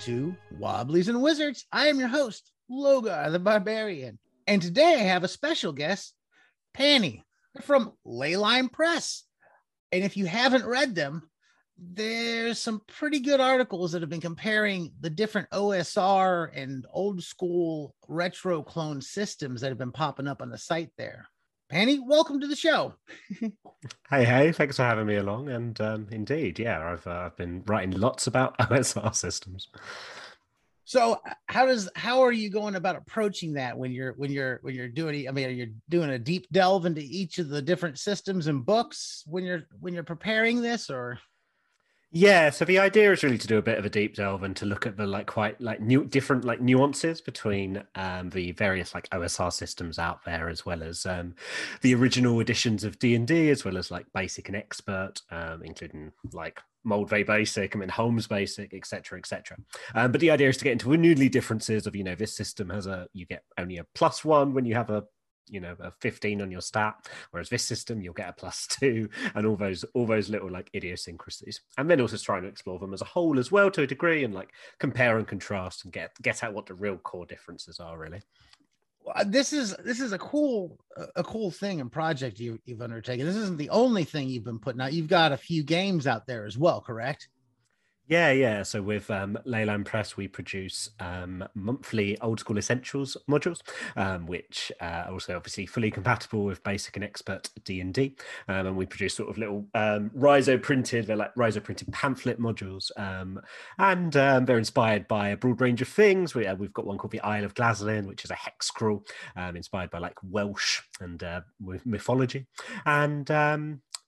to Wobblies and Wizards. I am your host, Logar the Barbarian. And today I have a special guest, Penny from Leyline Press. And if you haven't read them, there's some pretty good articles that have been comparing the different OSR and old school retro clone systems that have been popping up on the site there. Penny, welcome to the show. hey, hey, thanks for having me along. And um, indeed, yeah, I've, uh, I've been writing lots about OSR systems. So, how does how are you going about approaching that when you're when you're when you're doing? I mean, you're doing a deep delve into each of the different systems and books when you're when you're preparing this, or yeah, so the idea is really to do a bit of a deep delve and to look at the like quite like new different like nuances between um, the various like OSR systems out there, as well as um, the original editions of D and D, as well as like basic and expert, um, including like Moldvay Basic, I mean Holmes Basic, etc., etc. Um, but the idea is to get into the noodly differences of you know this system has a you get only a plus one when you have a you know a 15 on your stat whereas this system you'll get a plus two and all those all those little like idiosyncrasies. And then also trying to explore them as a whole as well to a degree and like compare and contrast and get get out what the real core differences are really. Uh, this is this is a cool a cool thing and project you, you've undertaken. This isn't the only thing you've been putting out. You've got a few games out there as well correct yeah, yeah. So with um, Leyline Press, we produce um, monthly old school essentials modules, um, which uh, are also obviously fully compatible with basic and expert D and D. Um, and we produce sort of little um, Riso printed, they're like Riso printed pamphlet modules, um, and they're inspired by a broad range of things. We, have uh, got one called the Isle of Glaslyn, which is a hexcrawl inspired by like Welsh and uh, mythology, and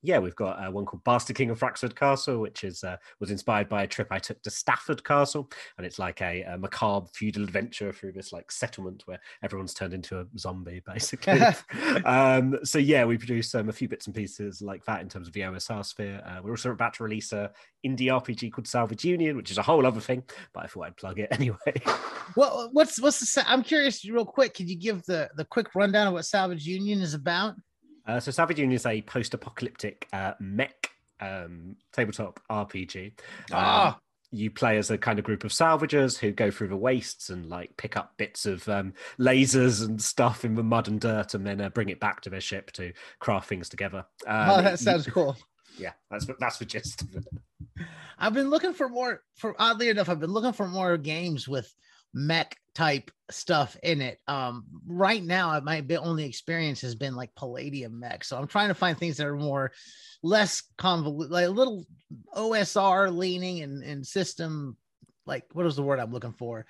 yeah, we've got uh, one called Bastard King of Fraxford Castle, which is uh, was inspired by trip I took to Stafford Castle, and it's like a, a, macabre feudal adventure through this like settlement where everyone's turned into a zombie, basically. um, so yeah, we produced um, a few bits and pieces like that in terms of the OSR sphere. Uh, we're also about to release a indie RPG called Salvage Union, which is a whole other thing, but I thought I'd plug it anyway. well, what's what's the? I'm curious, real quick. Could you give the the quick rundown of what Salvage Union is about? Uh, so Salvage Union is a post-apocalyptic uh, mech um, tabletop RPG. Ah. Um, you play as a kind of group of salvagers who go through the wastes and like pick up bits of um, lasers and stuff in the mud and dirt, and then uh, bring it back to their ship to craft things together. Um, oh, that sounds you, cool. Yeah, that's that's the gist of it. I've been looking for more. For oddly enough, I've been looking for more games with mech type stuff in it. Um, right now, my only experience has been like Palladium mech. So I'm trying to find things that are more less convoluted, like a little OSR leaning and, and system, like what is the word I'm looking for?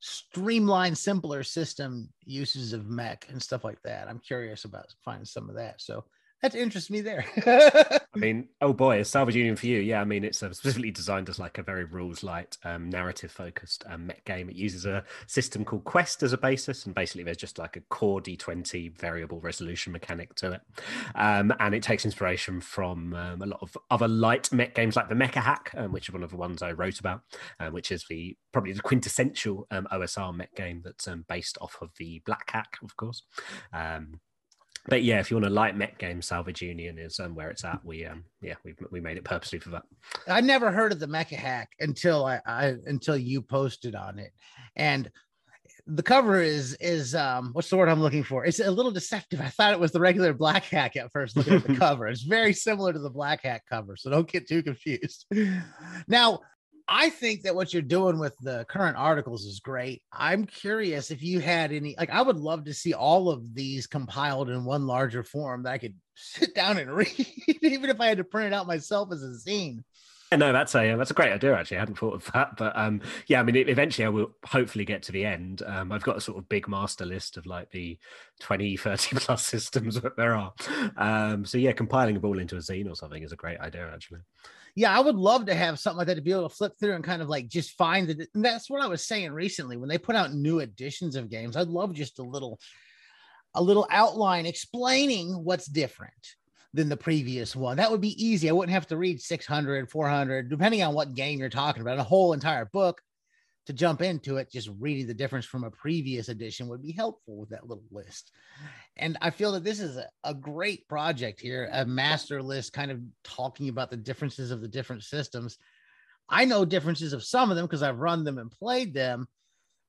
Streamlined, simpler system uses of mech and stuff like that. I'm curious about finding some of that. So that interests me there. I mean, oh boy, a Salvage Union for you. Yeah, I mean, it's specifically designed as like a very rules light, um, narrative focused um, mech game. It uses a system called Quest as a basis, and basically there's just like a core D20 variable resolution mechanic to it. Um, and it takes inspiration from um, a lot of other light mech games like the Mecha Hack, um, which is one of the ones I wrote about, um, which is the probably the quintessential OSR mech game that's based off of the Black Hack, of course. But yeah, if you want a light mech game, Salvage Union is um, where it's at. We um yeah we we made it purposely for that. I never heard of the Mecha Hack until I, I until you posted on it, and the cover is is um what's the word I'm looking for? It's a little deceptive. I thought it was the regular Black Hack at first looking at the cover. It's very similar to the Black Hack cover, so don't get too confused. Now, I think that what you're doing with the current articles is great. I'm curious if you had any, like, I would love to see all of these compiled in one larger form that I could sit down and read, even if I had to print it out myself as a zine. No, that's a that's a great idea. Actually, I hadn't thought of that, but um, yeah, I mean, eventually I will hopefully get to the end. Um, I've got a sort of big master list of like the 20, 30 plus systems that there are. Um, so yeah, compiling them all into a zine or something is a great idea, actually yeah, I would love to have something like that to be able to flip through and kind of like just find it. That's what I was saying recently when they put out new editions of games. I'd love just a little, a little outline explaining what's different than the previous one. That would be easy. I wouldn't have to read 600, 400, depending on what game you're talking about. A whole entire book to jump into it, just reading the difference from a previous edition would be helpful with that little list. And I feel that this is a, a, great project here, a master list kind of talking about the differences of the different systems. I know differences of some of them because I've run them and played them,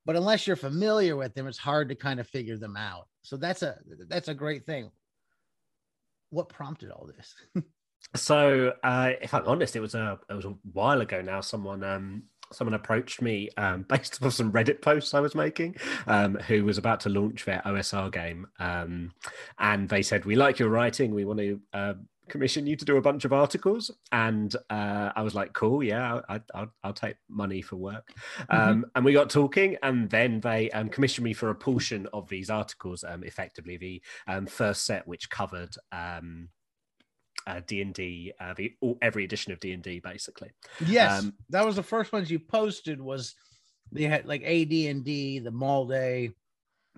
but unless you're familiar with them, it's hard to kind of figure them out. So that's a that's a great thing. What prompted all this? so, uh, if I'm honest, it was a it was a while ago now. Someone um, someone approached me um, based on some Reddit posts I was making, um, who was about to launch their OSR game, um, and they said, "We like your writing. We want to uh, commission you to do a bunch of articles." And uh, I was like, "Cool, yeah, I, will I'll take money for work." Mm-hmm. Um, and we got talking, and then they um, commissioned me for a portion of these articles, um, effectively the first set, which covered uh, D&D, uh, the, all, every edition of D&D, basically. Yes, um, that was the first ones you posted was they had like AD&D, the Moldvay,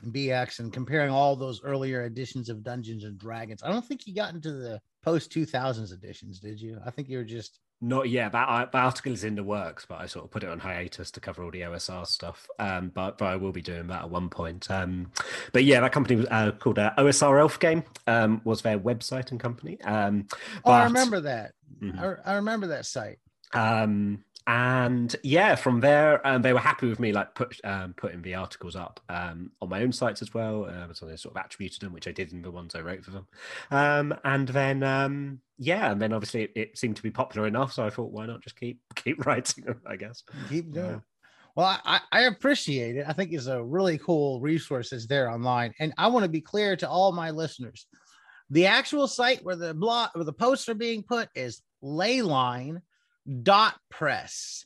BX, and comparing all those earlier editions of Dungeons and Dragons. I don't think you got into the post 2000s editions, did you? I think you were just not yet. That, that article is in the works, but I sort of put it on hiatus to cover all the OSR stuff. Um, but but I will be doing that at one point. Um, but yeah, that company was uh, called uh, OSR Elf Game. Um, was their website and company. Um, oh, I remember that. Mm-hmm. I, I remember that site. Um, and yeah, from there, um, they were happy with me like put, um, putting the articles up um, on my own sites as well. Uh, so they sort of attributed them, which I did in the ones I wrote for them. Um, and then um, yeah, and then obviously it, it, seemed to be popular enough, so I thought, why not just keep keep writing them? I guess keep doing. Yeah. Well, I, I appreciate it. I think it's a really cool resource that's there online, and I want to be clear to all my listeners: the actual site where the blog, where the posts are being put, is Leyline dot press.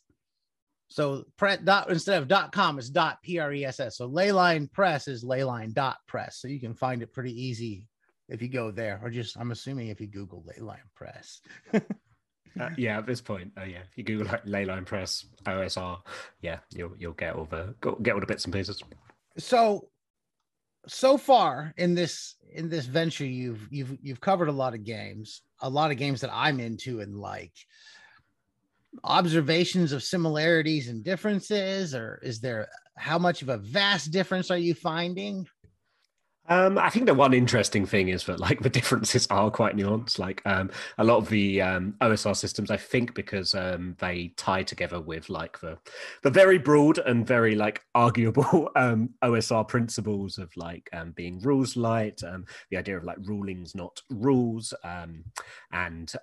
So pre, dot instead of dot com, it's dot p r e s s. So Leyline Press is Leyline dot press. So you can find it pretty easy if you go there, or just I'm assuming if you Google Leyline Press. uh, yeah, at this point, uh, yeah, if you Google like Leyline Press OSR, yeah, you'll you'll get all the get all the bits and pieces. So so far in this in this venture, you've you've you've covered a lot of games, a lot of games that I'm into and like observations of similarities and differences or is there how much of a vast difference are you finding um, I think the one interesting thing is that like the differences are quite nuanced. Like um, a lot of the um, OSR systems, I think, because um, they tie together with like the the very broad and very like arguable um, OSR principles of like um, being rules light, the idea of like rulings not rules, and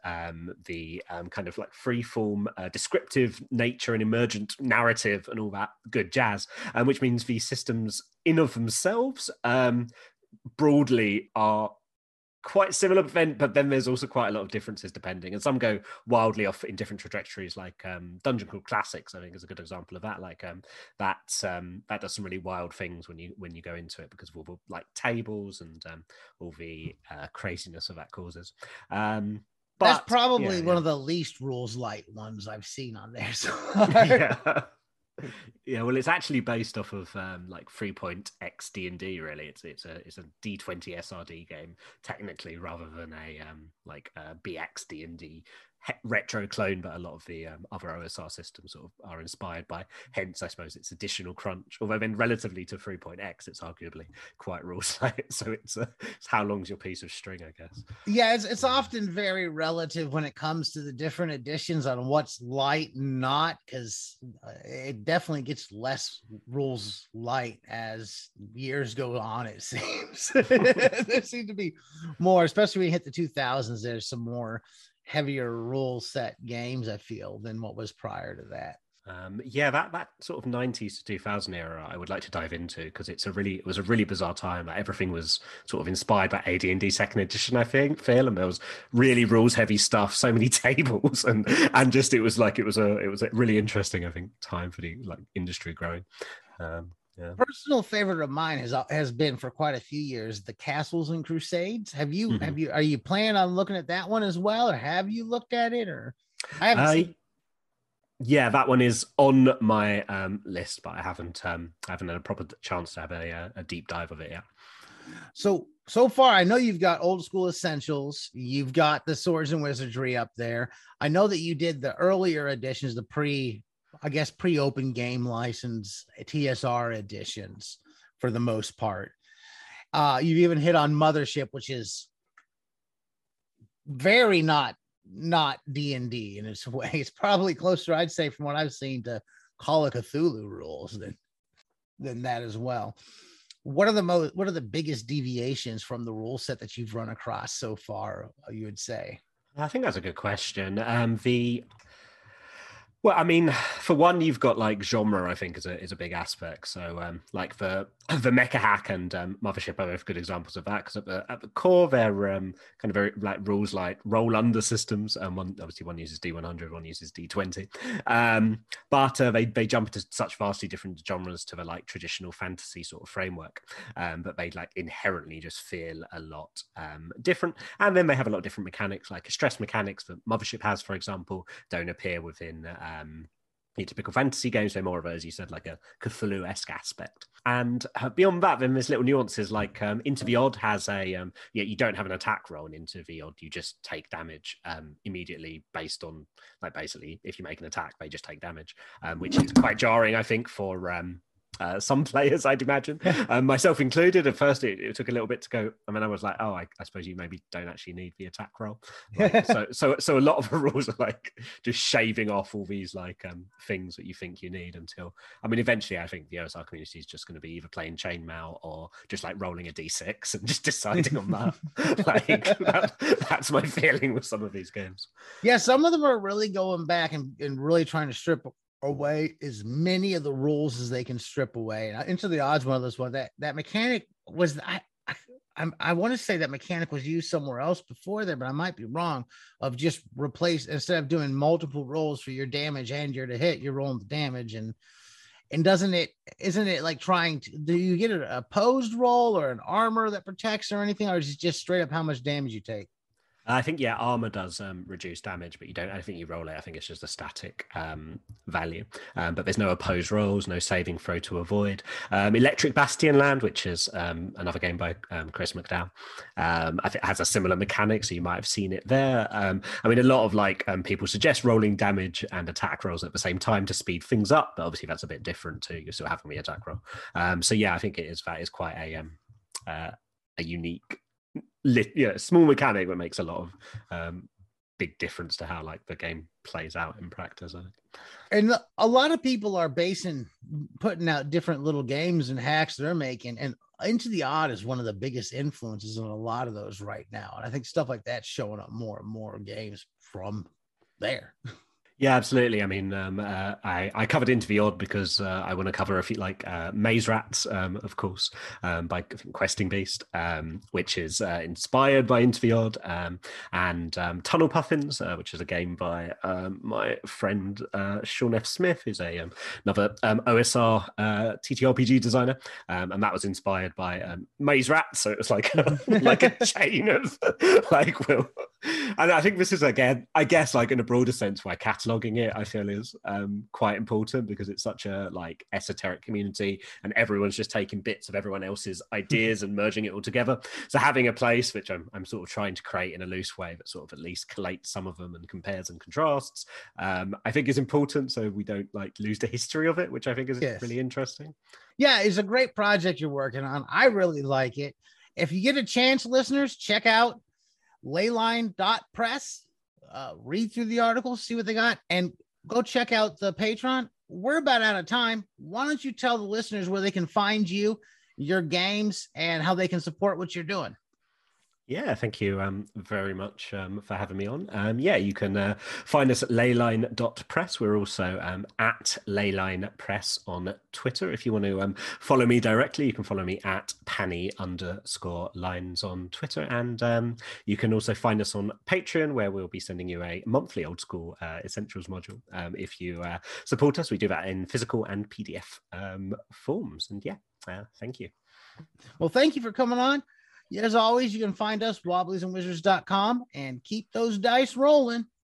the kind of like free form uh, descriptive nature and emergent narrative and all that good jazz, which means these systems in of themselves broadly are quite similar but then but then there's also quite a lot of differences depending. And some go wildly off in different trajectories like um, Dungeon Crawl Classics i think is a good example of that. Like um that um that does some really wild things when you when you go into it because of all the like tables and um all the uh, craziness of that causes. Um but, that's probably yeah, one yeah. of the least rules light ones i've seen on there so yeah yeah, well, it's actually based off of um, like three point X D and D. Really, it's it's a it's a D twenty SRD game technically, rather than a um, like a BX D and D retro clone, but a lot of the um, other OSR systems sort of are inspired by. Hence, I suppose it's additional crunch. Although then, relatively to 3.x, it's arguably quite rules So it's, uh, it's how long's your piece of string, I guess. Yeah, it's, it's often very relative when it comes to the different editions on what's light and not, because uh, it definitely gets less rules light as years go on. It seems there seems to be more, especially when you hit the 2000s. There's some more heavier rule set games i feel than what was prior to that um, yeah, that that sort of '90s to 2000 era, I would like to dive into because it's a really it was a really bizarre time. Like everything was sort of inspired by AD&D Second Edition, I think. Feel and there was really rules heavy stuff, so many tables, and and just it was like it was a it was a really interesting, I think, time for the like industry growing. Um, yeah. Personal favorite of mine has has been for quite a few years the Castles and Crusades. Have you mm-hmm. have you are you planning on looking at that one as well, or have you looked at it? Or I haven't. seen... Yeah, that one is on my um, list, but I haven't um, I haven't had a proper chance to have a, uh, a deep dive of it yet. So so far, I know you've got old school essentials. You've got the swords and wizardry up there. I know that you did the earlier editions, the pre I guess pre-open game license TSR editions for the most part. Uh, you've even hit on Mothership, which is very not not D and D in its way. It's probably closer, I'd say, from what I've seen, to Call of Cthulhu rules than than that as well. What are the most? What are the biggest deviations from the rule set that you've run across so far? You would say. I think that's a good question. Um, the well, I mean, for one, you've got like genre. I think is a is a big aspect. So, um, like for the Mecha Hack and um, Mothership are both good examples of that because at the at the core, they're um, kind of very like rules like roll under systems. And one obviously one uses D100, one uses D twenty. Um, but uh, they they jump into such vastly different genres to the like traditional fantasy sort of framework. Um, but they like inherently just feel a lot um, different. And then they have a lot of different mechanics, like stress mechanics that Mothership has, for example, don't appear within. Um, your typical fantasy games, they're more of a, as you said, like a Cthulhu esque aspect. And uh, beyond that, then there's little nuances like um, Into the Odd has a, um, yeah, you don't have an attack roll in Into the Odd, you just take damage um, immediately based on, like, basically, if you make an attack, they just take damage, um, which is quite jarring, I think, for um, uh, some players, I'd imagine, um, myself included. At first, it, it, took a little bit to go. I mean, I was like, oh, I, I suppose you maybe don't actually need the attack roll. Like, so, so, so a lot of the rules are like just shaving off all these like um, things that you think you need until. I mean, eventually, I think the OSR community is just going to be either playing chainmail or just like rolling a d6 and just deciding on that. like that, that's my feeling with some of these games. Yeah, some of them are really going back and, and really trying to strip away as many of the rules as they can strip away. And into the odds one of those one that that mechanic was I I, I want to say that mechanic was used somewhere else before there, but I might be wrong. Of just replace instead of doing multiple rolls for your damage and your to hit, you're rolling the damage and and doesn't it isn't it like trying to do you get an opposed roll or an armor that protects or anything, or is it just straight up how much damage you take? I think yeah, armor does um, reduce damage, but you don't. I think you roll it. I think it's just a static um, value. Um, but there's no opposed rolls, no saving throw to avoid. Um, Electric Bastionland, which is um, another game by um, Chris McDowell, I think has a similar mechanic, so you might have seen it there. I mean, a lot of like people suggest rolling damage and attack rolls at the same time to speed things up, but obviously that's a bit different too. You're still having the attack roll. so yeah, I think it is that is quite a uh, a unique lit, yeah, small mechanic that makes a lot of um, big difference to how like the game plays out in practice. I think. And a lot of people are basing putting out different little games and hacks they're making, and Into the Odd is one of the biggest influences on a lot of those right now. And I think stuff like that's showing up more and more games from there. Yeah, absolutely. I mean, um, uh, I, I covered Into the Odd because uh, I want to cover a few like uh, Maze Rats, um, of course, um, by Questing Beast, um, which is uh, inspired by Into the Odd, um, and um, Tunnel Puffins, uh, which is a game by my friend uh, Sean F. Smith, who's a another OSR TTRPG designer, and that was inspired by Maze Rats. So it was like like a chain of like will. And I think this is again, I guess, like in a broader sense, why cataloging it i feel is um, quite important because it's such a like esoteric community and everyone's just taking bits of everyone else's ideas and merging it all together. So having a place which I'm, I'm sort of trying to create in a loose way that sort of at least collates some of them and compares and contrasts um, i think is important. So we don't like lose the history of it which i think is yes. really interesting. Yeah it's a great project you're working on. I really like it. If you get a chance listeners check out leyline.press uh, read through the article, see what they got, and go check out the Patreon. We're about out of time. Why don't you tell the listeners where they can find you, your games, and how they can support what you're doing? Yeah, thank you um, very much um, for having me on. Um, yeah, you can uh, find us at leyline.press. We're also um, at leyline press on Twitter. If you want to um, follow me directly, you can follow me at panny underscore lines on Twitter. And um, you can also find us on Patreon, where we'll be sending you a monthly old school uh, essentials module. if you uh, support us, we do that in physical and PDF forms. And yeah, uh, thank you. Well, thank you for coming on. As always, you can find us wobbliesandwizards.com and keep those dice rolling.